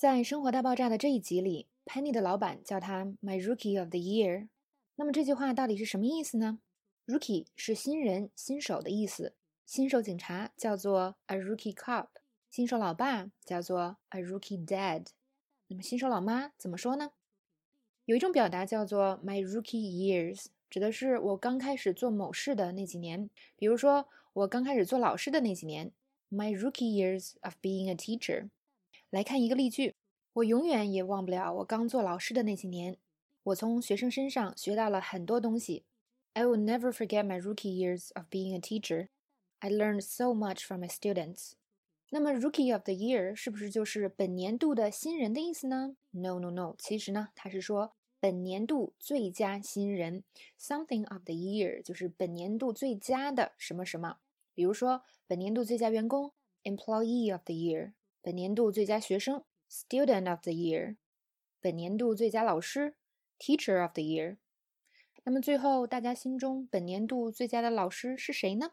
在《生活大爆炸》的这一集里，Penny 的老板叫他 My Rookie of the Year。那么这句话到底是什么意思呢？Rookie 是新人、新手的意思。新手警察叫做 a Rookie Cop，新手老爸叫做 a Rookie Dad。那么新手老妈怎么说呢？有一种表达叫做 My Rookie Years，指的是我刚开始做某事的那几年。比如说我刚开始做老师的那几年，My Rookie Years of being a teacher。来看一个例句，我永远也忘不了我刚做老师的那几年。我从学生身上学到了很多东西。I will never forget my rookie years of being a teacher. I learned so much from my students. 那么，rookie of the year 是不是就是本年度的新人的意思呢？No, no, no。其实呢，它是说本年度最佳新人。Something of the year 就是本年度最佳的什么什么。比如说，本年度最佳员工，employee of the year。本年度最佳学生，Student of the Year；本年度最佳老师，Teacher of the Year。那么最后，大家心中本年度最佳的老师是谁呢？